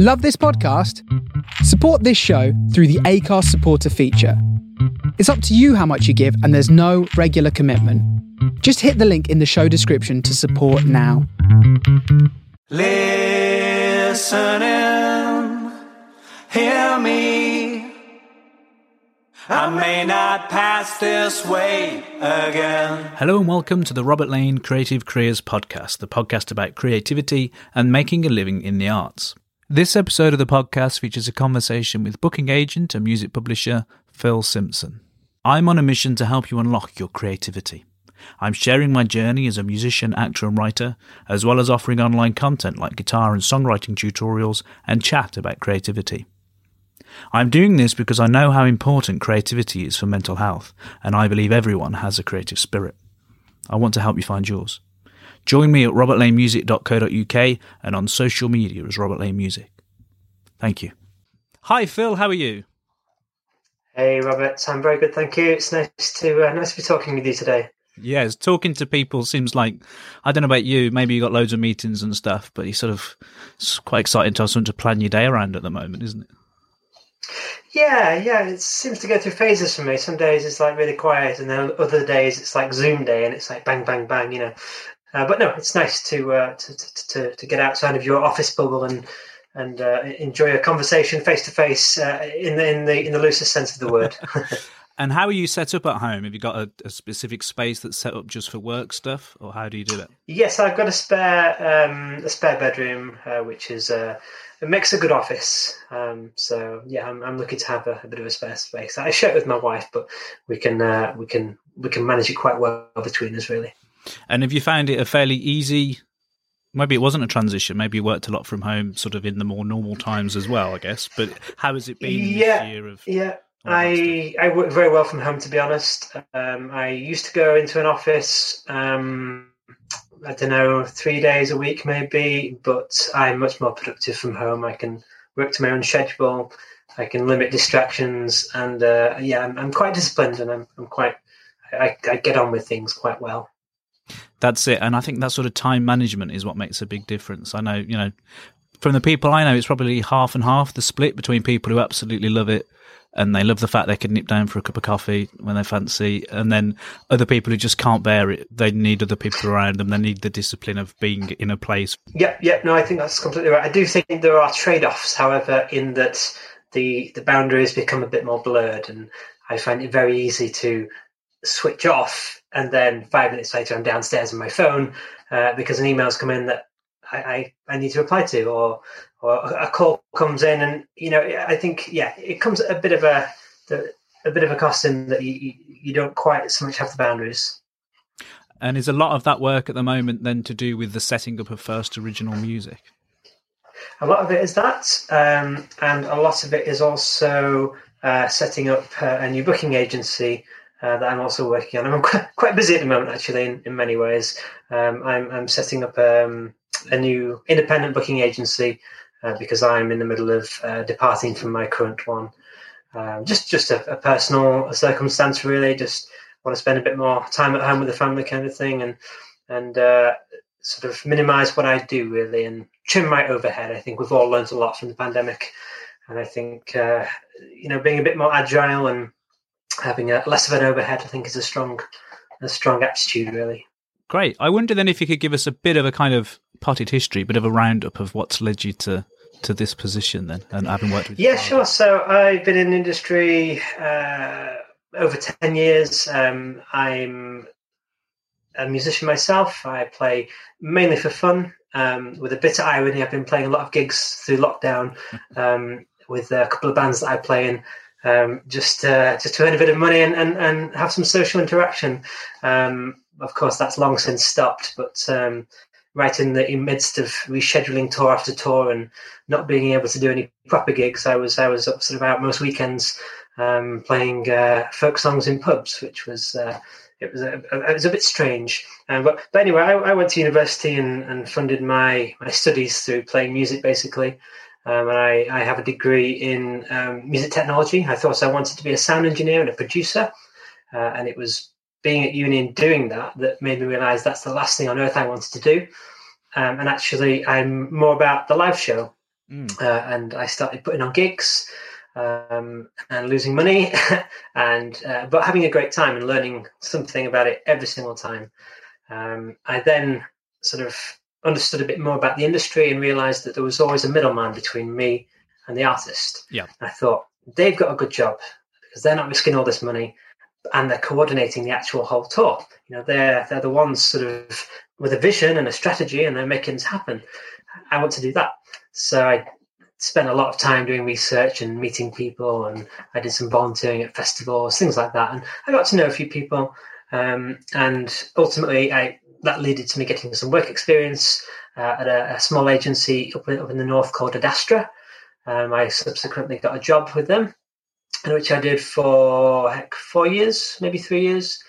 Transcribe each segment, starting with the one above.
Love this podcast? Support this show through the Acast supporter feature. It's up to you how much you give, and there's no regular commitment. Just hit the link in the show description to support now. Listen Listening, hear me. I may not pass this way again. Hello and welcome to the Robert Lane Creative Careers Podcast, the podcast about creativity and making a living in the arts. This episode of the podcast features a conversation with booking agent and music publisher Phil Simpson. I'm on a mission to help you unlock your creativity. I'm sharing my journey as a musician, actor, and writer, as well as offering online content like guitar and songwriting tutorials and chat about creativity. I'm doing this because I know how important creativity is for mental health, and I believe everyone has a creative spirit. I want to help you find yours. Join me at robertlanemusic.co.uk and on social media as Robert Lane Music. Thank you. Hi, Phil. How are you? Hey, Robert. I'm very good, thank you. It's nice to uh, nice to be talking with you today. Yes, talking to people seems like I don't know about you. Maybe you got loads of meetings and stuff, but you sort of it's quite exciting to have something to plan your day around at the moment, isn't it? Yeah, yeah. It seems to go through phases for me. Some days it's like really quiet, and then other days it's like Zoom day, and it's like bang, bang, bang. You know. Uh, but no, it's nice to, uh, to, to to get outside of your office bubble and and uh, enjoy a conversation face to face in the in the in the loosest sense of the word. and how are you set up at home? Have you got a, a, specific space that's set up just for work stuff, or how do you do it? Yes, I've got a spare um, a spare bedroom, uh, which is uh, it makes a good office. Um, so yeah, I'm, I'm looking to have a, a, bit of a spare space. I share it with my wife, but we can uh, we can we can manage it quite well between us, really. And have you found it a fairly easy? Maybe it wasn't a transition. Maybe you worked a lot from home, sort of in the more normal times as well, I guess. But how has it been yeah, this year? Of yeah, I I work very well from home, to be honest. Um, I used to go into an office. Um, I don't know, three days a week maybe, but I'm much more productive from home. I can work to my own schedule. I can limit distractions, and uh, yeah, I'm, I'm, quite disciplined, and I'm, I'm quite I, I get on with things quite well. That's it, and I think that sort of time management is what makes a big difference. I know, you know, from the people I know, it's probably half and half the split between people who absolutely love it and they love the fact they can nip down for a cup of coffee when they fancy, and then other people who just can't bear it. They need other people around them. They need the discipline of being in a place. Yep, yep. No, I think that's completely right. I do think there are trade-offs, however, in that the the boundaries become a bit more blurred, and I find it very easy to switch off, and then five minutes later, I'm downstairs on my phone uh, because an email's come in that I, I, I need to reply to, or or a call comes in, and you know, I think yeah, it comes a bit of a a bit of a cost in that you you don't quite so much have the boundaries. And is a lot of that work at the moment then to do with the setting up of first original music? A lot of it is that, um, and a lot of it is also uh, setting up uh, a new booking agency uh, that I'm also working on. I'm quite, quite busy at the moment, actually, in, in many ways. Um, I'm, I'm setting up um, a new independent booking agency uh, because I'm in the middle of uh, departing from my current one. Um, just just a, a, personal circumstance, really. Just want to spend a bit more time at home with the family, kind of thing, and and uh, sort of minimise what I do, really, and trim my overhead. I think we've all learned a lot from the pandemic, and I think uh, you know being a bit more agile and having a, less of an overhead, I think, is a strong a strong aptitude, really. Great. I wonder then if you could give us a bit of a kind of potted history, a bit of a roundup of what's led you to to this position then, and having worked with. Yeah, sure. So I've been in industry uh, over ten years. Um, I'm a musician myself. I play mainly for fun. Um, with a bit of irony, I've been playing a lot of gigs through lockdown um, with a couple of bands that I play in um, just uh, just to earn a bit of money and, and, and have some social interaction. Um, of course, that's long since stopped, but um, right in the in midst of rescheduling tour after tour and not being able to do any proper gigs, I was I was sort of out most weekends um, playing uh, folk songs in pubs, which was. Uh, it was a, it was a bit strange, um, but but anyway, I, I went to university and, and funded my my studies through playing music, basically. Um, and I, I, have a degree in um, music technology. I thought I wanted to be a sound engineer and a producer, uh, and it was being at uni and doing that that made me realize that's the last thing on earth I wanted to do. Um, and actually, I'm more about the live show. mm. uh, and I started putting on gigs um, and losing money, and uh, but having a great time and learning something about it every single time. Um, I then sort of understood a bit more about the industry and realized that there was always a middleman between me and the artist. Yeah, I thought they've got a good job because they're not risking all this money and they're coordinating the actual whole tour. You know, they're they're the ones sort of with a vision and a strategy, and they're making this happen. I want to do that, so I spent a lot of time doing research and meeting people, and I did some volunteering at festivals, things like that, and I got to know a few people. Um, and ultimately, I that led to me getting some work experience uh, at a, a, small agency up in, up in the north called Adastra. Um, I subsequently got a job with them which I did for heck, four years, maybe three years.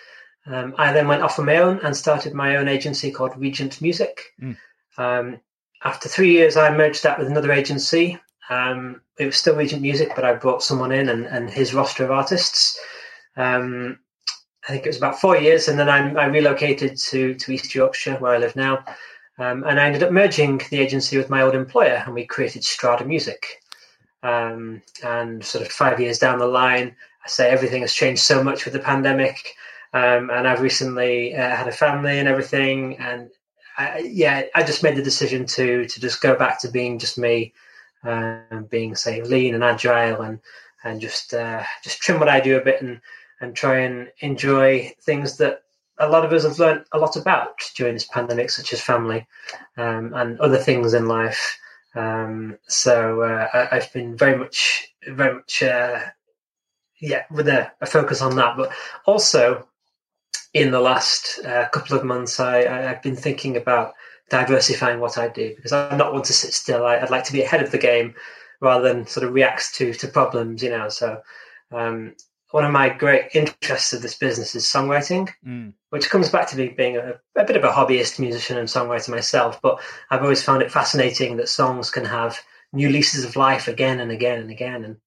Um, I then went off on my own and started my own agency called Regent Music. Mm. Um, after three years, I merged that with another agency. Um, it was still Regent Music, but I brought someone in and, and his roster of artists. Um, I think it was about four years, and then I, I, relocated to, to East Yorkshire, where I live now. Um, and I ended up merging the agency with my old employer, and we created Strada Music. Um, and sort of five years down the line, I say everything has changed so much with the pandemic. Um, and I've recently uh, had a family and everything. And I, yeah, I just made the decision to to just go back to being just me, uh, being say lean and agile, and and just uh, just trim what I do a bit and and try and enjoy things that a lot of us have learned a lot about during this pandemic, such as family um, and other things in life. Um, so uh, I, have been very much, very much, uh, yeah, with a, a, focus on that. But also, in the last uh, couple of months, I, have been thinking about diversifying what I do because I'm not one to sit still. I, would like to be ahead of the game rather than sort of react to to problems, you know. So um, one of my great interests of this business is songwriting, mm. which comes back to me being a, a, bit of a hobbyist musician and songwriter myself. But I've always found it fascinating that songs can have new leases of life again and again and again. And,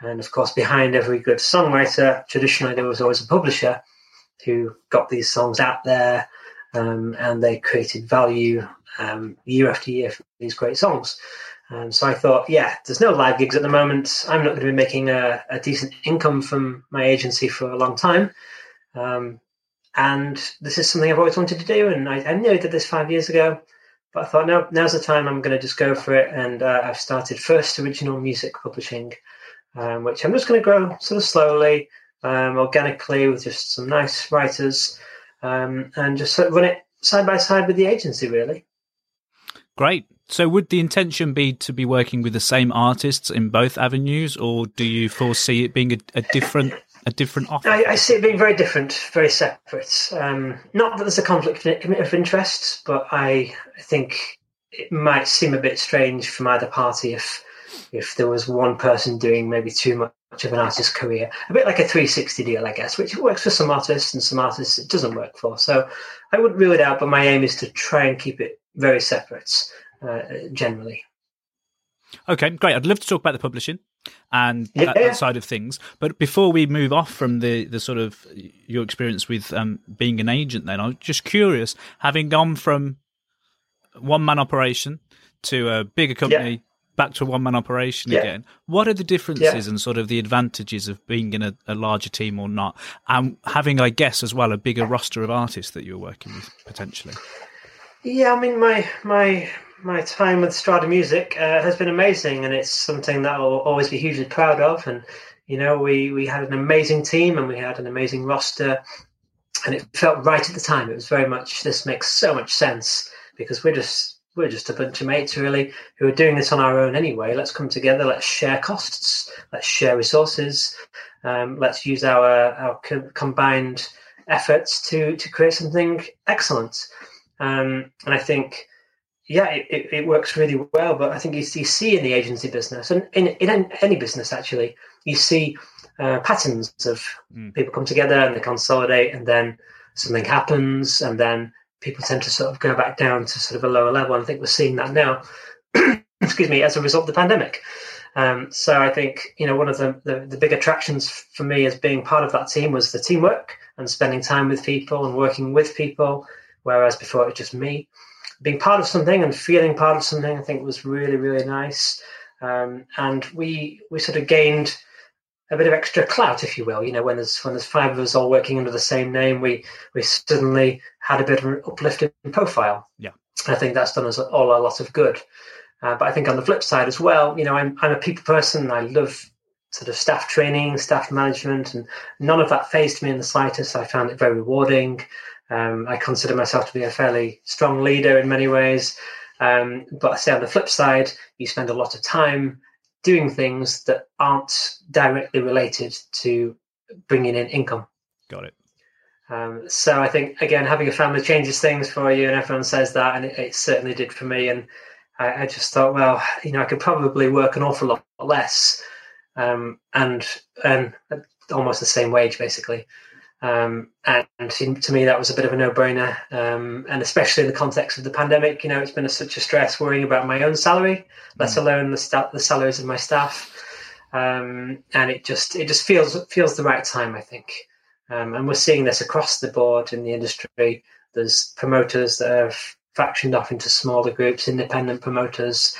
and of course, behind every good songwriter, traditionally there was always a publisher who got these songs out there um, and they created value um, year after year for these great songs. Um, so I thought, yeah, there's no live gigs at the moment. I'm not going to be making a, a decent income from my agency for a long time. Um, and this is something I've always wanted to do. And I, I knew I did this five years ago, but I thought, no, now's the time. I'm going to just go for it. And uh, I've started First Original Music Publishing, um, which I'm just going to grow sort of slowly, um, organically, with just some nice writers, um, and just sort of run it side by side with the agency, really. Great. So, would the intention be to be working with the same artists in both avenues, or do you foresee it being a, a different a different offer? I, I, see it being very different, very separate. Um, not that there's a conflict of interest, but I think it might seem a bit strange from either party if if there was one person doing maybe too much of an artist's career, a bit like a 360 deal, I guess, which works for some artists and some artists it doesn't work for. So I wouldn't rule it out, but my aim is to try and keep it very separate uh, generally. Okay, great. I'd love to talk about the publishing and yeah. that, that, side of things. But before we move off from the, the sort of your experience with um, being an agent, then I'm just curious, having gone from one man operation to a bigger company. Yeah. Back to a one man operation yeah. again. What are the differences and sort of the advantages of being in a, a larger team or not? And having, I guess, as well, a bigger roster of artists that you're working with potentially? Yeah, I mean, my my my time with Strada Music uh, has been amazing, and it's something that I'll always be hugely proud of. And you know, we we had an amazing team, and we had an amazing roster, and it felt right at the time. It was very much this makes so much sense because we're just we're just a bunch of mates really who are doing this on our own anyway. Let's come together. Let's share costs. Let's share resources. Um, let's use our our co- combined efforts to to create something excellent. Um, and I think yeah, it, it, works really well. But I think you, you, see in the agency business and in, in any business actually, you see uh, patterns of mm. people come together and they consolidate, and then something happens, and then people tend to sort of go back down to sort of a lower level. And I think we're seeing that now. excuse me, as a result of the pandemic. Um, so I think you know one of the, the, the big attractions for me as being part of that team was the teamwork and spending time with people and working with people, whereas before it was just me. Being part of something and feeling part of something, I think was really, really nice. Um, and we we sort of gained a bit of extra clout, if you will. You know, when there's when there's five of us all working under the same name, we we suddenly had a bit of an uplift in profile. Yeah, I think that's done us all a lot of good. Uh, but I think on the flip side as well, you know, I'm I'm a people person. I love sort of staff training, staff management, and none of that phased me in the slightest. I found it very rewarding. Um, I consider myself to be a fairly strong leader in many ways. Um, but I say on the flip side, you spend a lot of time doing things that aren't directly related to bringing in income. Got it. Um, so I think again, having a family changes things for you, and everyone says that, and it, it certainly did for me. And I, I, just thought, well, you know, I could probably work an awful lot less, um, and and almost the same wage basically. Um, and to me, that was a bit of a no-brainer. Um, and especially in the context of the pandemic, you know, it's been a, such a stress worrying about my own salary, let mm. alone the, sta- the salaries of my staff. Um, and it just it just feels feels the right time, I think. Um, and we're seeing this across the board in the industry. There's promoters that have factioned off into smaller groups, independent promoters.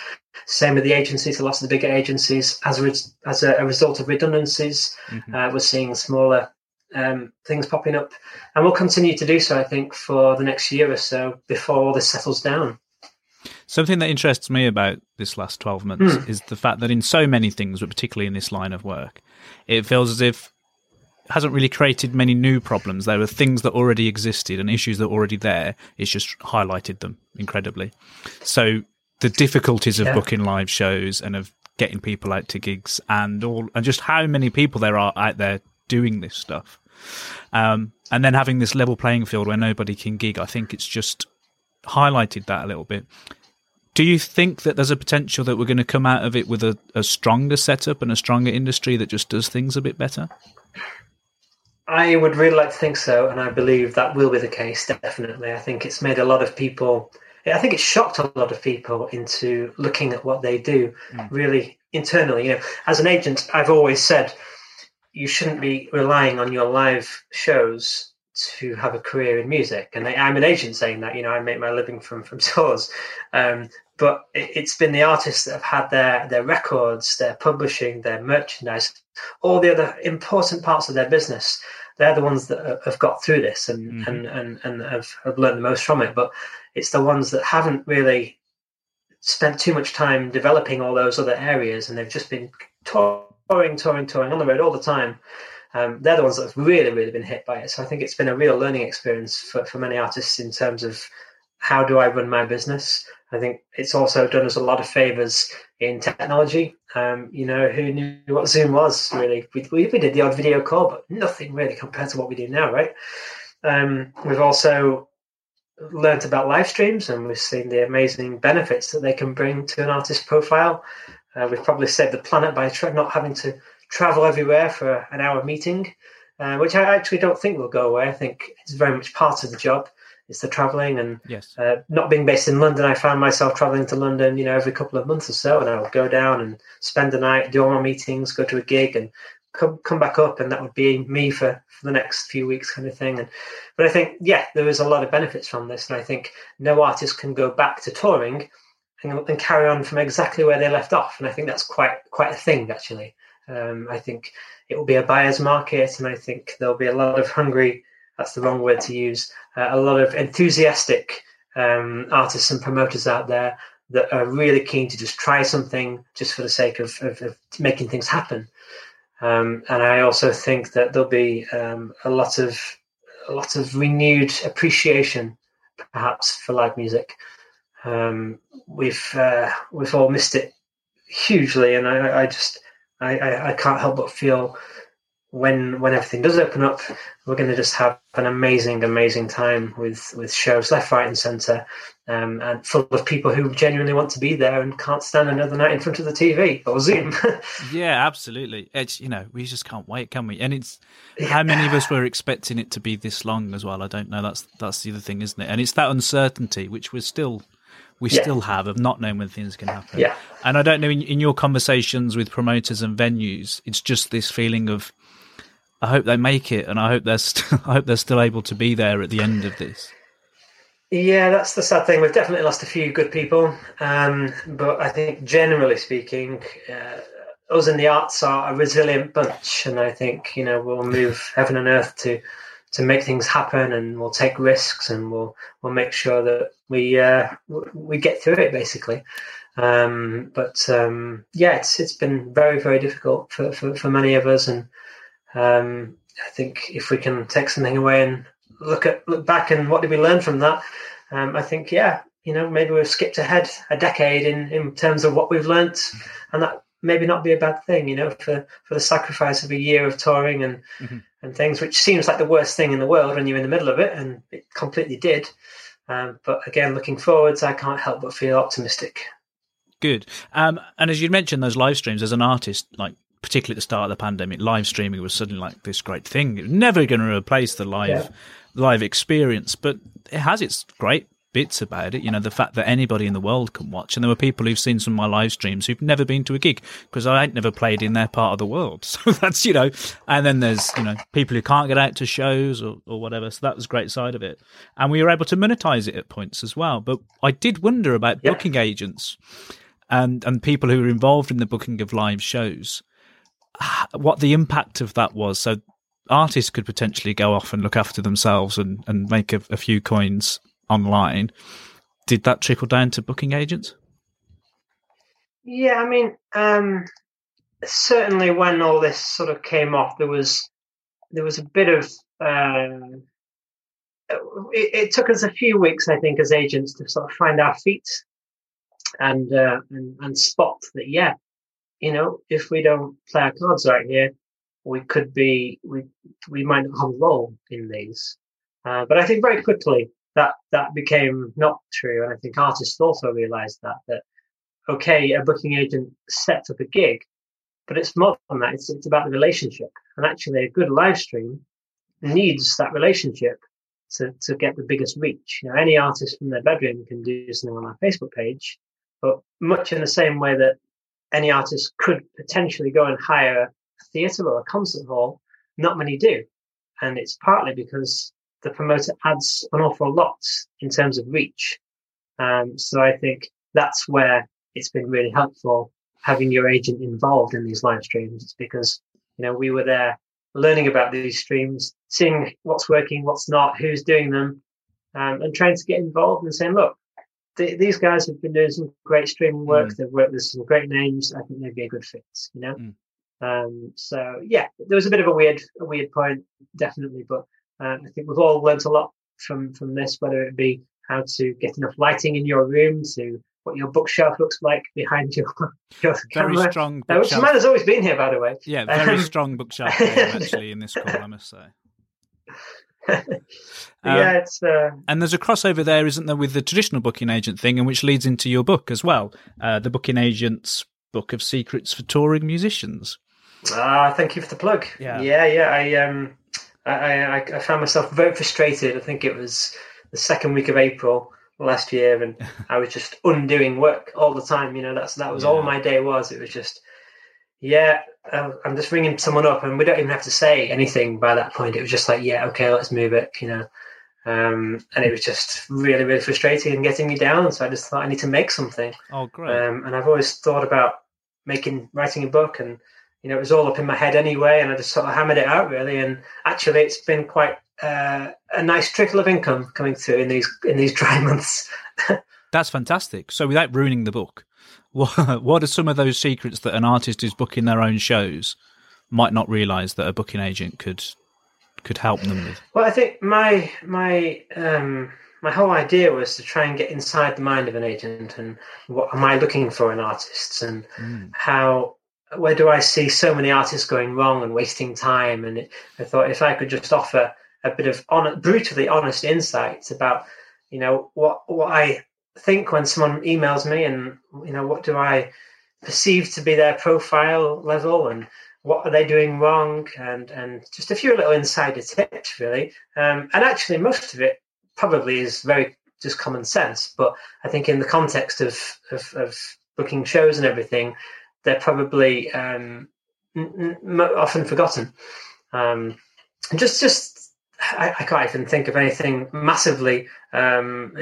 Same with the agencies, lots of the bigger agencies. As a, as a, a result of redundancies, mm-hmm. uh, we're seeing smaller um, things popping up, and we'll continue to do so. I think for the next year or so before all this settles down. Something that interests me about this last 12 months mm. is the fact that in so many things, but particularly in this line of work, it feels as if it hasn't really created many new problems. There are things that already existed and issues that were already there. It's just highlighted them incredibly. So the difficulties of yeah. booking live shows and of getting people out to gigs and all, and just how many people there are out there doing this stuff. Um, and then having this level playing field where nobody can gig, I think it's just highlighted that a little bit. Do you think that there's a potential that we're going to come out of it with a, a stronger setup and a stronger industry that just does things a bit better? I would really like to think so, and I believe that will be the case. Definitely, I think it's made a lot of people. I think it's shocked a lot of people into looking at what they do mm. really internally. You know, as an agent, I've always said you shouldn't be relying on your live shows to have a career in music. And I, am an agent saying that, you know, I make my living from from tours. Um, but it, has been the artists that have had their their records, their publishing, their merchandise, all the other important parts of their business. They're the ones that have got through this and mm-hmm. and, and, and have, have learned the most from it. But it's the ones that haven't really spent too much time developing all those other areas and they've just been taught touring, touring, touring on the road all the time. Um, they're the ones that have really, really been hit by it. So I think it's been a real learning experience for, for many artists in terms of how do I run my business. I think it's also done us a lot of favors in technology. Um, you know, who knew what Zoom was really? We, we, did the odd video call, but nothing really compared to what we do now, right? Um, we've also learned about live streams and we've seen the amazing benefits that they can bring to an artist profile. Uh, we've probably saved the planet by tra- not having to travel everywhere for an hour meeting, uh, which I actually don't think will go away. I think it's very much part of the job. It's the traveling and yes. uh, not being based in London. I found myself traveling to London, you know, every couple of months or so, and I would go down and spend the night, do all my meetings, go to a gig, and come come back up, and that would be me for, for the next few weeks, kind of thing. And but I think, yeah, there is a lot of benefits from this, and I think no artist can go back to touring and, carry on from exactly where they left off. And I think that's quite quite a thing, actually. Um, I think it will be a buyer's market, and I think there'll be a lot of hungry. That's the wrong word to use. Uh, a lot of enthusiastic um, artists and promoters out there that are really keen to just try something just for the sake of, of, of making things happen. Um, and I also think that there'll be um, a lot of a lot of renewed appreciation, perhaps, for live music. Um, we've uh, we've all missed it hugely, and I, I just I, I, I, can't help but feel when when everything does open up, we're going to just have an amazing, amazing time with with shows left, right, and centre, um, and full of people who genuinely want to be there and can't stand another night in front of the TV or Zoom. yeah, absolutely. It's you know we just can't wait, can we? And it's how many of us were expecting it to be this long as well. I don't know. That's that's the other thing, isn't it? And it's that uncertainty which we're still we yeah. still have of not knowing when things can happen. Yeah. And I don't know in, in your conversations with promoters and venues, it's just this feeling of I hope they make it, and I hope they're st- I hope they're still able to be there at the end of this. Yeah, that's the sad thing. We've definitely lost a few good people, um, but I think generally speaking, uh, us in the arts are a resilient bunch, and I think you know we'll move heaven and earth to to make things happen, and we'll take risks, and we'll we'll make sure that we uh, we get through it basically. Um, but um, yeah, it's it's been very very difficult for, for, for many of us, and um, I think if we can take something away and look at look back and what did we learn from that, um, I think yeah, you know maybe we've skipped ahead a decade in in terms of what we've learnt, and that maybe not be a bad thing, you know, for for the sacrifice of a year of touring and mm-hmm. And things, which seems like the worst thing in the world when you're in the middle of it, and it completely did. Um, but again, looking forwards, I can't help but feel optimistic. Good. Um, and as you mentioned, those live streams as an artist, like particularly at the start of the pandemic, live streaming was suddenly like this great thing. It was never going to replace the live yeah. live experience, but it has its great bits about it. You know, the fact that anybody in the world can watch, and there were people who've seen some of my live streams who've never been to a gig because I ain't never played in their part of the world. So that's you know, and then there's you know people who can't get out to shows or, or whatever. So that was a great side of it, and we were able to monetize it at points as well. But I did wonder about yeah. booking agents and and people who were involved in the booking of live shows, what the impact of that was. So artists could potentially go off and look after themselves and and make a, a few coins online. Did that trickle down to booking agents? Yeah, I mean, um, certainly when all this sort of came off, there was there was a bit of. Um, it, it, took us a few weeks, I think, as agents to sort of find our feet and, uh, and and spot that yeah, you know, if we don't play our cards right here, we could be we we might not have a role in these. Uh, but I think very quickly that that became not true, and I think artists also realised that that okay, a booking agent sets up a gig, but it's more than that. It's it's about the relationship, and actually, a good live stream needs that relationship to to get the biggest reach. You know, any artist from their bedroom can do something on our Facebook page, but much in the same way that any artist could potentially go and hire a theatre or a concert hall, not many do. And it's partly because the promoter adds an awful lot in terms of reach. Um, so I think that's where it's been really helpful having your agent involved in these live streams because, you know, we were there learning about these streams, seeing what's working, what's not, who's doing them, um, and trying to get involved and saying, look, these guys have been doing some great streaming work. Mm. They've worked with some great names. I think they'd be a good fit, you know. Mm. Um, so yeah, there was a bit of a weird, a weird point, definitely, but uh, I think we've all learned a lot from from this, whether it be how to get enough lighting in your room, to what your bookshelf looks like behind your, your very camera. strong uh, which man has always been here, by the way. Yeah, very um, strong bookshelf actually in this call, I must say. yeah, um, it's uh... and there's a crossover there, isn't there, with the traditional booking agent thing, and which leads into your book as well, uh, the booking agent's book of secrets for touring musicians. Ah, thank you for the plug. Yeah, yeah, yeah. I um, I, I, I found myself very frustrated. I think it was the second week of April last year, and I was just undoing work all the time. You know, that's that was yeah. all my day was. It was just yeah, uh, I'm just ringing someone up, and we don't even have to say anything by that point. It was just like, yeah, okay, let's move it, you know. Um, and it was just really, really frustrating and getting me down. So I just thought I need to make something. Oh, great! Um, and I've always thought about making, writing a book, and you know, it was all up in my head anyway. And I just sort of hammered it out really. And actually, it's been quite uh, a nice trickle of income coming through in these in these dry months. That's fantastic. So without ruining the book, what, what are some of those secrets that an artist who's booking their own shows might not realize that a booking agent could could help them with? Well, I think my my um, my whole idea was to try and get inside the mind of an agent and what am I looking for in artists and mm. how where do I see so many artists going wrong and wasting time? And it, I thought if I could just offer a bit of brutally honest insights about you know what what I think when someone emails me and you know what do I perceive to be their profile level and what are they doing wrong and and just a few little insider tips really um, and actually most of it probably is very just common sense but I think in the context of of, of booking shows and everything they're probably um, often forgotten um, just just I, I, can't even think of anything massively. Um,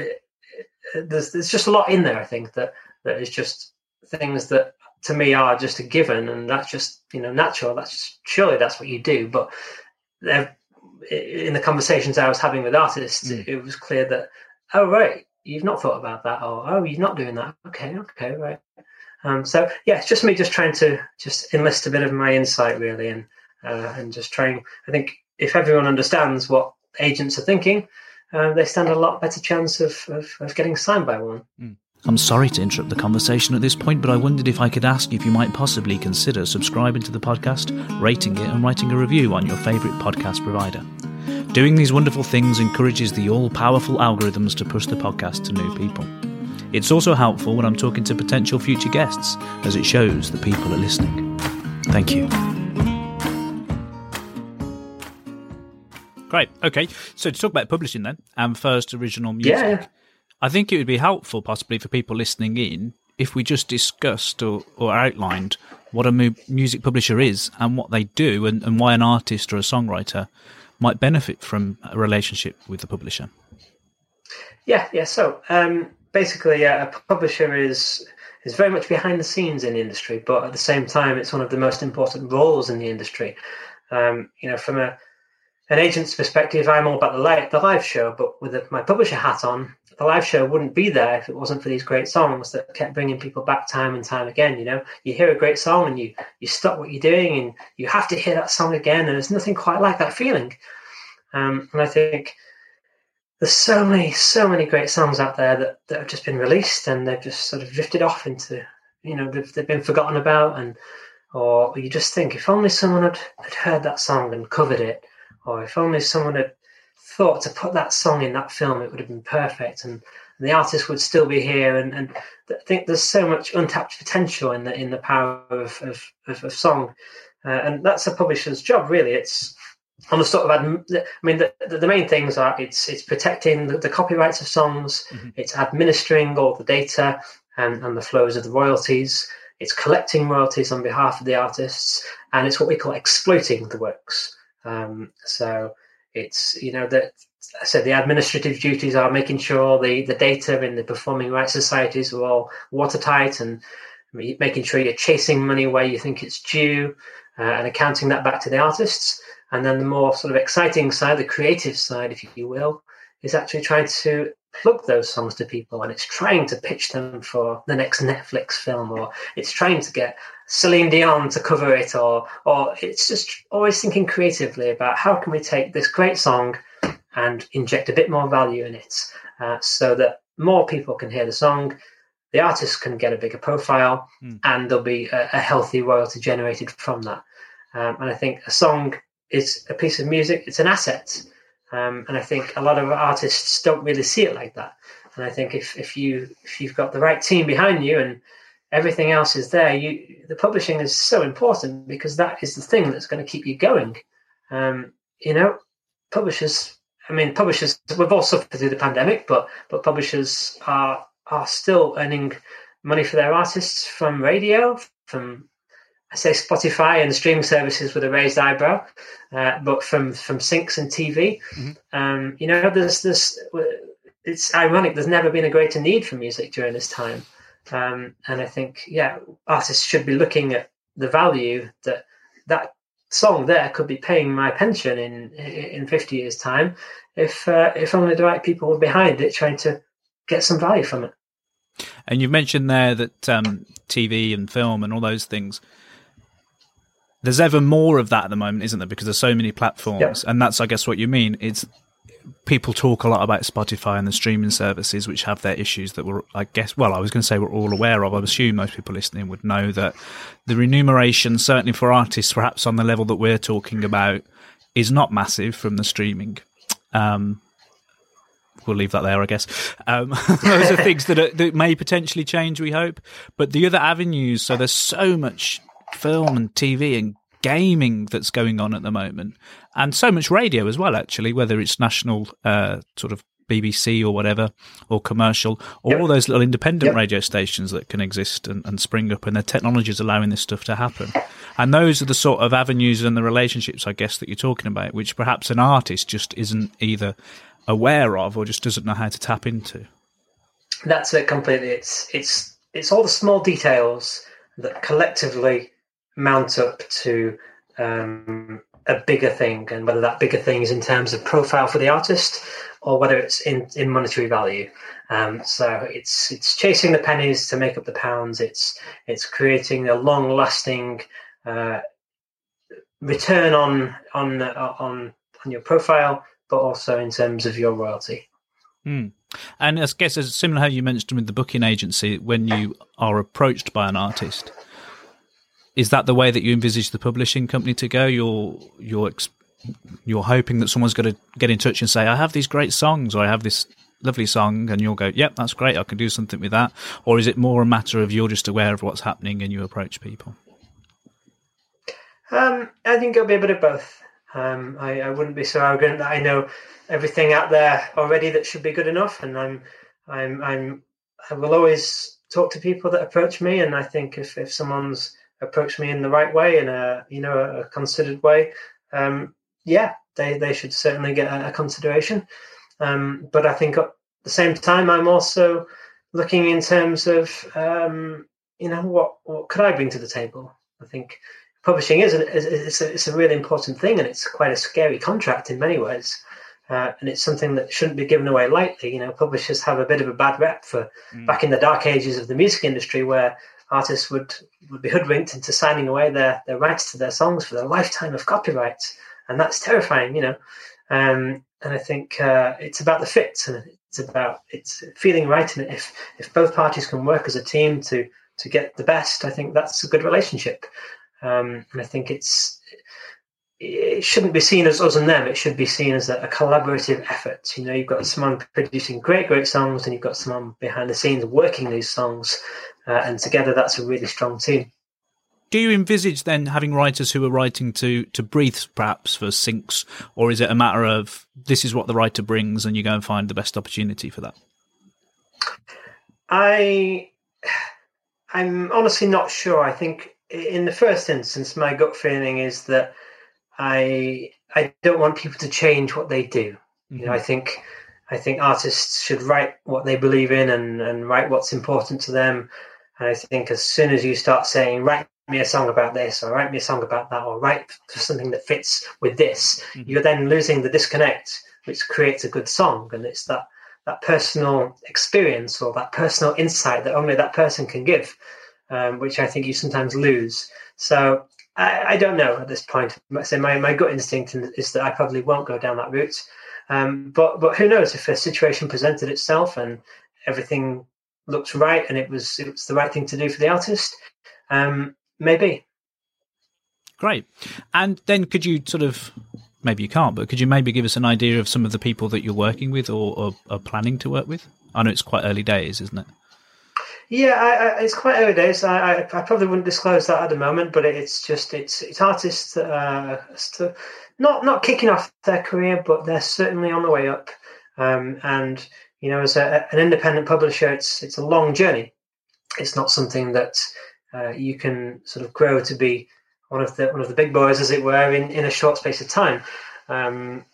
there's there's just a lot in there. I think that that is just things that to me are just a given, and that's just you know natural. That's just, surely that's what you do. But in the conversations I was having with artists, mm. it was clear that oh right, you've not thought about that, or oh you're not doing that. Okay, okay, right. Um, so yeah, it's just me just trying to just enlist a bit of my insight really, and uh, and just trying. I think if everyone understands what agents are thinking, uh, they stand a lot better chance of, of, of getting signed by one. Mm. I'm sorry to interrupt the conversation at this point, but I wondered if I could ask if you might possibly consider subscribing to the podcast, rating it, and writing a review on your favourite podcast provider. Doing these wonderful things encourages the all powerful algorithms to push the podcast to new people. It's also helpful when I'm talking to potential future guests, as it shows that people are listening. Thank you. Great. Okay. So to talk about publishing then, and first original music. Yeah. I think it would be helpful, possibly, for people listening in, if we just discussed or, or outlined what a mu- music publisher is and what they do, and, and why an artist or a songwriter might benefit from a relationship with the publisher. Yeah, yeah. So um, basically, a publisher is is very much behind the scenes in the industry, but at the same time, it's one of the most important roles in the industry. Um, you know, from a an agent's perspective, I'm all about the live, the live show, but with the, my publisher hat on, the live show wouldn't be there if it wasn't for these great songs that kept bringing people back time and time again. You know, you hear a great song and you you stop what you're doing and you have to hear that song again, and there's nothing quite like that feeling. Um, and I think there's so many, so many great songs out there that, that have just been released and they've just sort of drifted off into, you know, they've, they've been forgotten about and or you just think if only someone had, had heard that song and covered it or if only someone had thought to put that song in that film, it would have been perfect, and, and the artist would still be here. And, and, I think there's so much untapped potential in the in the power of of, of, of song, uh, and that's a publisher's job. Really, it's on the sort of I mean the, the, main things are it's it's protecting the, the copyrights of songs, mm-hmm. it's administering all the data and, and the flows of the royalties, it's collecting royalties on behalf of the artists, and it's what we call exploiting the works. Um, so it's you know that I said the administrative duties are making sure the the data in the performing rights societies are all watertight and making sure you're chasing money where you think it's due uh, and accounting that back to the artists. And then the more sort of exciting side, the creative side, if you will, is actually trying to plug those songs to people and it's trying to pitch them for the next Netflix film or it's trying to get Celine Dion to cover it or or it's just always thinking creatively about how can we take this great song and inject a bit more value in it uh, so that more people can hear the song the artist can get a bigger profile mm. and there'll be a, a, healthy royalty generated from that um, and I think a song is a piece of music it's an asset um, and I think a lot of artists don't really see it like that. And I think if, if you if you've got the right team behind you and everything else is there, you the publishing is so important because that is the thing that's going to keep you going. Um, you know, publishers. I mean, publishers. We've all suffered through the pandemic, but but publishers are are still earning money for their artists from radio, from I say Spotify and streaming services with a raised eyebrow, uh, but from from syncs and TV, mm-hmm. um, you know, there's this. It's ironic. There's never been a greater need for music during this time, um, and I think yeah, artists should be looking at the value that that song there could be paying my pension in in 50 years time if uh, if only the right people were behind it trying to get some value from it and you've mentioned there that um, TV and film and all those things there's ever more of that at the moment, isn't there? Because there's so many platforms, and that's, I guess, what you mean. It's people talk a lot about Spotify and the streaming services, which have their issues that we're, I guess, well, I was going to say we're all aware of. I assume most people listening would know that the remuneration, certainly for artists, perhaps on the level that we're talking about, is not massive from the streaming. Um, we'll leave that there, I guess. Um, those are things that, are, that may potentially change, we hope. But the other avenues, so there's so much film and TV and gaming that's going on at the moment, and so much radio as well. Actually, whether it's national uh, sort of BBC or whatever, or commercial, or yep. all those little independent yep. radio stations that can exist and, and, spring up, and the technology is allowing this stuff to happen. And those are the sort of avenues and the relationships, I guess, that you're talking about, which perhaps an artist just isn't either aware of or just doesn't know how to tap into. That's it completely. It's it's it's all the small details that collectively mount up to um, a bigger thing, and whether that bigger thing is in terms of profile for the artist or whether it's in, in monetary value. Um, so it's it's chasing the pennies to make up the pounds. It's it's creating a long lasting uh, return on on uh, on on your profile, but also in terms of your royalty. Mm. And I guess it's similar how you mentioned with the booking agency when you are approached by an artist. Is that the way that you envisage the publishing company to go? You're you're you're hoping that someone's going to get in touch and say, "I have these great songs," or "I have this lovely song," and you'll go, "Yep, that's great. I can do something with that." Or is it more a matter of you're just aware of what's happening and you approach people? Um, I think it'll be a bit of both. Um, I, I, wouldn't be so arrogant that I know everything out there already that should be good enough, and I'm, I'm, I'm, I will always talk to people that approach me, and I think if, if someone's approached me in the right way, in a you know a, considered way, um, yeah, they they should certainly get a, a consideration. Um, but I think at the same time, I'm also looking in terms of um, you know what what could I bring to the table. I think publishing is, a, is a, it's a really important thing, and it's quite a scary contract in many ways. Uh, and it's something that shouldn't be given away lightly. You know, publishers have a bit of a bad rep for mm. back in the dark ages of the music industry, where artists would, would be hoodwinked into signing away their, their rights to their songs for their lifetime of copyright, and that's terrifying. You know, um, and I think uh, it's about the fit, and it's about it's feeling right, and if if both parties can work as a team to to get the best, I think that's a good relationship. Um, and I think it's it shouldn't be seen as us and them. It should be seen as a, a, collaborative effort. You know, you've got someone producing great, great songs, and you've got someone behind the scenes working these songs, uh, and together that's a really strong team. Do you envisage then having writers who are writing to to breathe perhaps for syncs, or is it a matter of this is what the writer brings, and you go and find the best opportunity for that? I I'm honestly not sure. I think in the first instance, my gut feeling is that I I don't want people to change what they do. Mm-hmm. You know, I mm-hmm. think I think artists should write what they believe in and, and write what's important to them. And I think as soon as you start saying, write me a song about this, or write me a song about that, or write something that fits with this, mm-hmm. you're then losing the disconnect, which creates a good song. And it's that that personal experience or that personal insight that only that person can give um, which I think you sometimes lose. So I, I, don't know at this point. So my, my gut instinct is that I probably won't go down that route. Um, but but who knows if a situation presented itself and everything looked right and it was it was the right thing to do for the artist, um, maybe. Great. And then could you sort of maybe you can't, but could you maybe give us an idea of some of the people that you're working with or, or are planning to work with? I know it's quite early days, isn't it? Yeah, I, I, it's quite early days. I, I, probably wouldn't disclose that at the moment, but it's just it's it's artists that are not not kicking off their career, but they're certainly on the way up. Um, and you know, as a, an independent publisher, it's it's a long journey. It's not something that uh, you can sort of grow to be one of the one of the big boys, as it were, in, in a short space of time. Um,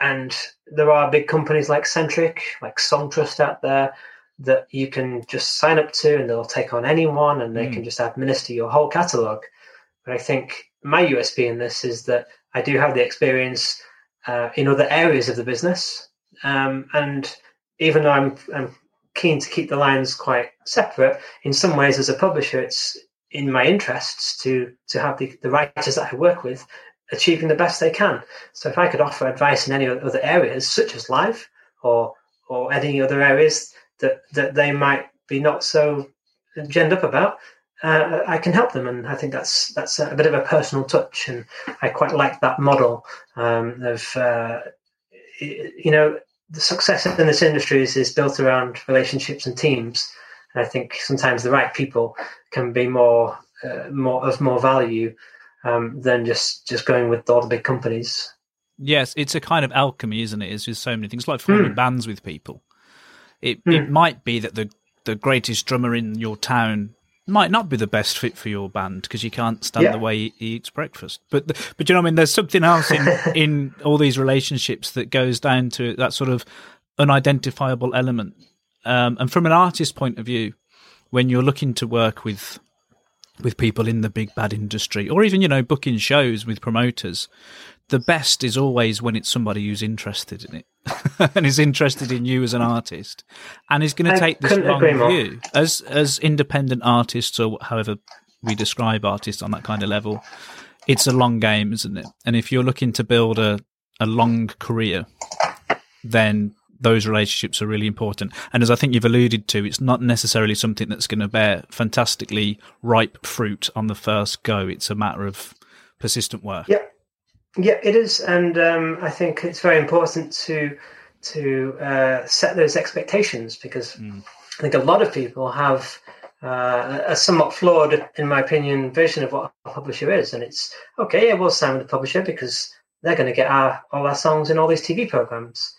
and there are big companies like Sentric, like Songtrust out there that you can just sign up to and they'll take on anyone and they mm. can just administer your whole catalog. But I think my USP in this is that I do have the experience uh, in other areas of the business. Um, and even though I'm, I'm keen to keep the lines quite separate, in some ways, as a publisher, it's in my interests to to have the, the writers that I work with achieving the best they can. So if I could offer advice in any other areas, such as life or or any other areas, that that they might be not so genned up about, uh, I can help them, and I think that's that's a bit of a personal touch, and I quite like that model um, of uh, you know the success in this industry is, is built around relationships and teams, and I think sometimes the right people can be more uh, more of more value um, than just just going with all the big companies. Yes, it's a kind of alchemy, isn't it? It's just so many things, like forming mm. bands with people. It mm. it might be that the the greatest drummer in your town might not be the best fit for your band because you can't stand Yeah. the way he eats breakfast. But but you know what I mean. There's something else in in all these relationships that goes down to that sort of unidentifiable element. Um, and from an artist point of view, when you're looking to work with with people in the big bad industry, or even you know booking shows with promoters, the best is always when it's somebody who's interested in it and is interested in you as an artist and is going to take this long view as as independent artists or however we describe artists on that kind of level. It's a long game, isn't it? And if you're looking to build a a long career, then those relationships are really important. And as I think you've alluded to, it's not necessarily something that's going to bear fantastically ripe fruit on the first go. It's a matter of persistent work. Yeah, yeah, it is, and um, I think it's very important to to uh, set those expectations because I think a lot of people have uh, a somewhat flawed, in my opinion, version of what a publisher is, and it's okay. Yeah, we'll sign with the publisher because they're going to get our all our songs in all these TV programs,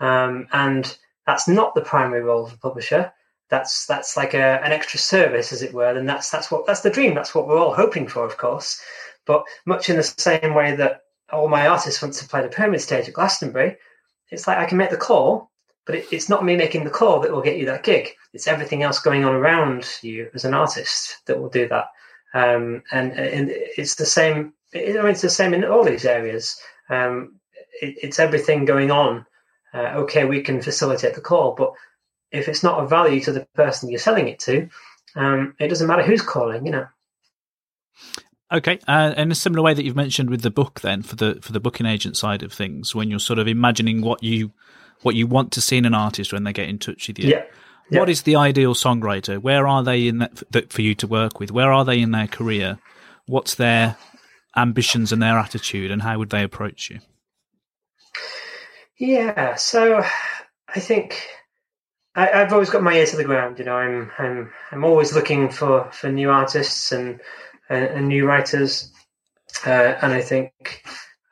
um, and that's not the primary role of a publisher. That's that's like a, an extra service, as it were, and that's that's what that's the dream. That's what we're all hoping for, of course. But much in the same way that all my artists want to play the pyramid stage at Glastonbury, it's like I can make the call, but it, it's not me making the call that will get you that gig. It's everything else going on around you as an artist that will do that. Um, and, and it's the same. I mean, it's the same in all these areas. Um, it, it's everything going on. Uh, okay, we can facilitate the call, but if it's not of value to the person you're selling it to, um, it doesn't matter who's calling. You know. Okay, uh, in a similar way that you've mentioned with the book, then for the for the booking agent side of things, when you're sort of imagining what you what you want to see in an artist when they get in touch with you, Yeah. Yeah. what is the ideal songwriter? Where are they in that, that for you to work with? Where are they in their career? What's their ambitions and their attitude, and how would they approach you? Yeah, so I think I, I've always got my ear to the ground. You know, I'm I'm I'm always looking for for new artists and and, and new writers, uh, and I think.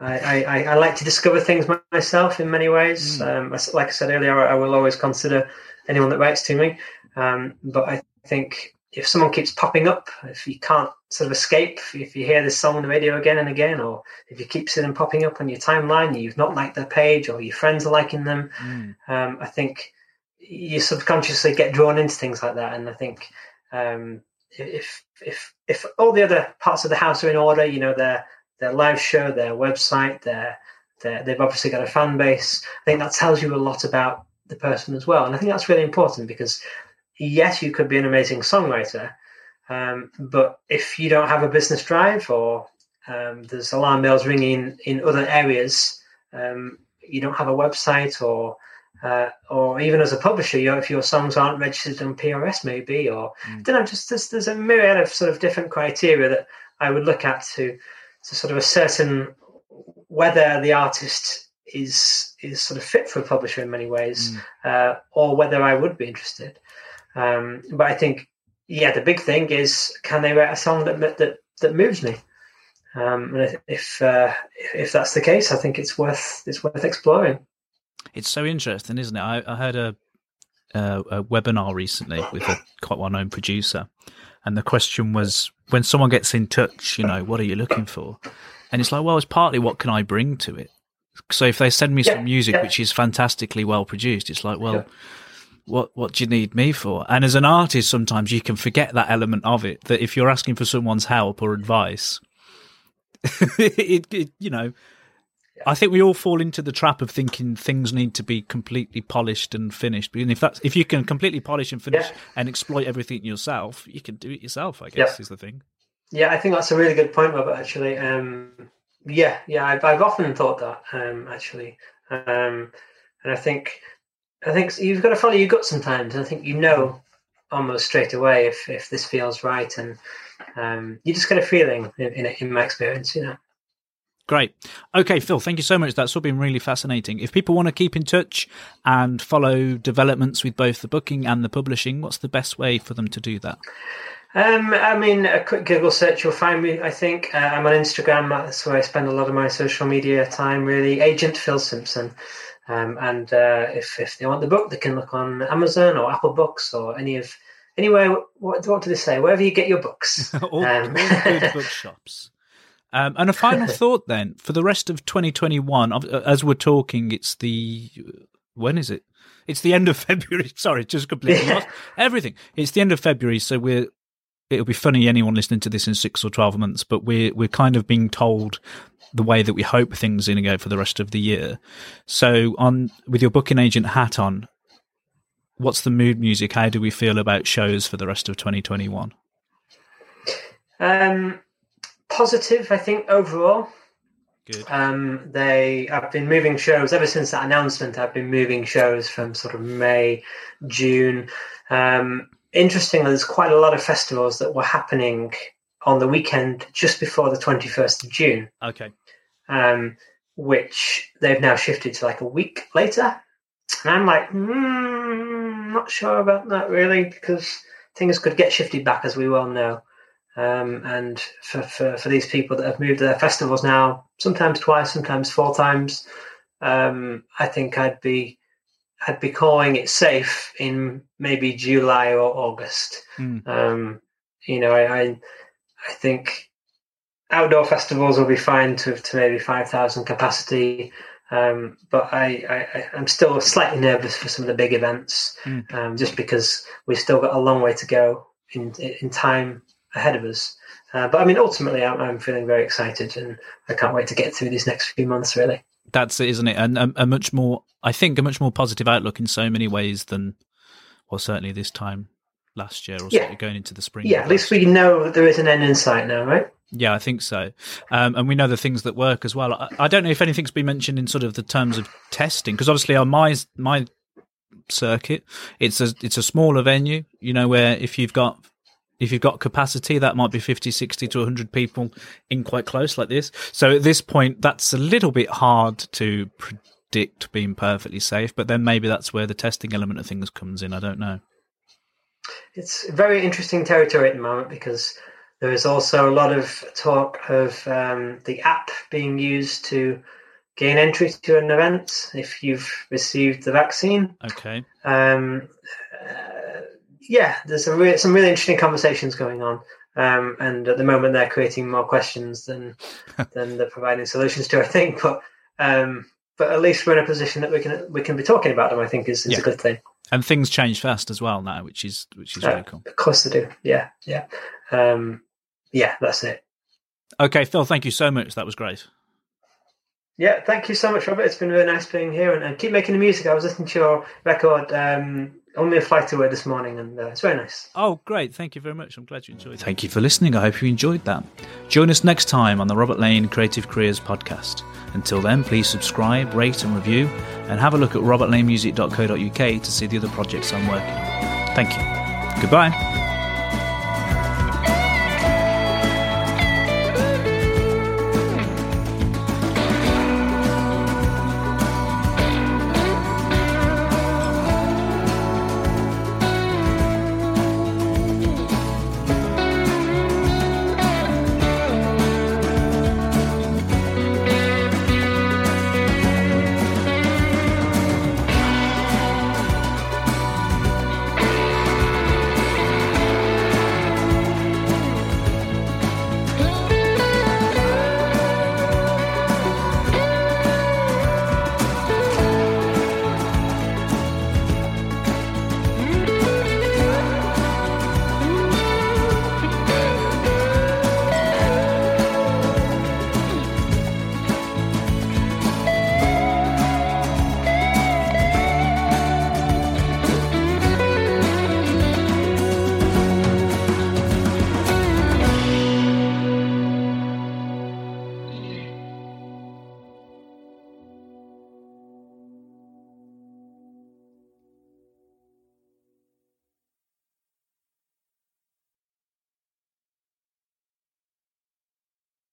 I, I, I like to discover things myself in many ways. Um, like I said earlier, I will always consider anyone that writes to me. Um, but I think if someone keeps popping up, if you can't sort of escape, if you hear this song on the radio again and again, or if you keep seeing them popping up on your timeline, you've not liked their page, or your friends are liking them, um, I think you subconsciously get drawn into things like that. And I think um, if if if all the other parts of the house are in order, you know, their their live show, their website, their, their they've obviously got a fan base. I think that tells you a lot about the person as well. And I think that's really important because yes, you could be an amazing songwriter, um, but if you don't have a business drive or um, there's alarm bells ringing in other areas, um, you don't have a website or uh, or even as a publisher, you know, if your songs aren't registered on PRS, maybe, or I don't know, just there's, there's a myriad of sort of different criteria that I would look at to to sort of ascertain whether the artist is is sort of fit for a publisher in many ways, uh, or whether I would be interested. Um, but I think, yeah, the big thing is can they write a song that that that moves me? Um, and if if, uh, if that's the case, I think it's worth it's worth exploring. It's so interesting, isn't it? I, I heard a, a a webinar recently with a quite well known producer, and the question was when someone gets in touch, you know, what are you looking for? And it's like, well, it's partly what can I bring to it. So if they send me Yeah, some music yeah. which is fantastically well produced, it's like, well, Yeah. what what do you need me for? And as an artist, sometimes you can forget that element of it. That if you're asking for someone's help or advice, it, it you know, I think we all fall into the trap of thinking things need to be completely polished and finished. And if that's if you can completely polish and finish Yeah. and exploit everything yourself, you can do it yourself. I guess Yeah. is the thing. Yeah, I think that's a really good point, Robert. Actually, um, yeah, yeah, I've, I've often thought that um, actually, um, and I think, I think you've got to follow your gut sometimes. I think you know almost straight away if if this feels right, and um, you just get a feeling in, in, in my experience, you know. Great. Okay, Phil, thank you so much. That's all been really fascinating. If people want to keep in touch and follow developments with both the booking and the publishing, what's the best way for them to do that? Um, I mean, a quick Google search you'll find me. I think uh, I'm on Instagram. That's where I spend a lot of my social media time. Really, Agent Phil Simpson. Um, and uh, if if they want the book, they can look on Amazon or Apple Books or any of anywhere. What, what do they say? Wherever you get your books. all, um, all good bookshops. Um, and a final thought then for the rest of 2021, as we're talking, it's the when is it? It's the end of February. Sorry, just completely lost everything. It's the end of February, so we're. It'll be funny anyone listening to this in six or twelve months, but we're we're kind of being told the way that we hope things are going to go for the rest of the year. So, on with your booking agent hat on, what's the mood music? How do we feel about shows for the rest of 2021? Um, positive, I think overall. Good. Um, they have been moving shows ever since that announcement. I've been moving shows from sort of May, June. Um, interestingly, there's quite a lot of festivals that were happening on the weekend just before the 21st of June. Okay. Um, which they've now shifted to like a week later. And I'm like, mm, not sure about that really, because things could get shifted back, as we well know. Um, and for, for, for these people that have moved their festivals now, sometimes twice, sometimes four times, um, I think I'd be I'd be calling it safe in maybe July or August. Mm. Um, you know, I, I, I think outdoor festivals will be fine to to maybe five thousand capacity. Um, but I, I, am still slightly nervous for some of the big events, mm. um, just because we've still got a long way to go in in time ahead of us. Uh, but I mean, ultimately, I'm, I'm, feeling very excited, and I can't wait to get through these next few months. Really, that's it, isn't it? And a, a much more, I think, a much more positive outlook in so many ways than, well, certainly this time last year, or yeah. going into the spring. Yeah, at least we know there is an end in sight now, right? Yeah, I think so. Um, and we know the things that work as well. I, I, don't know if anything's been mentioned in sort of the terms of testing, because obviously on my my circuit, it's a it's a smaller venue. You know, where if you've got if you've got capacity, that might be 50, 60 to 100 people in quite close like this. So at this point, that's a little bit hard to predict being perfectly safe, but then maybe that's where the testing element of things comes in. I don't know. It's very interesting territory at the moment because there is also a lot of talk of um, the app being used to gain entry to an event if you've received the vaccine. Okay. Um, uh, yeah, there's re- some really interesting conversations going on. Um, and at the moment, they're creating more questions than than they're providing solutions to. I think, but um, but at least we're in a position that we can we can be talking about them. I think is, is yeah. a good thing. And things change fast as well now, which is which is uh, really cool. Of course they do. Yeah, yeah, um, yeah. That's it. Okay, Phil. Thank you so much. That was great. Yeah, thank you so much, Robert. It's been really nice being here, and, and keep making the music. I was listening to your record um, only a flight away this morning, and uh, it's very nice. Oh, great! Thank you very much. I'm glad you enjoyed. it. Thank you for listening. I hope you enjoyed that. Join us next time on the Robert Lane Creative Careers podcast. Until then, please subscribe, rate, and review, and have a look at robertlanemusic.co.uk to see the other projects I'm working on. Thank you. Goodbye.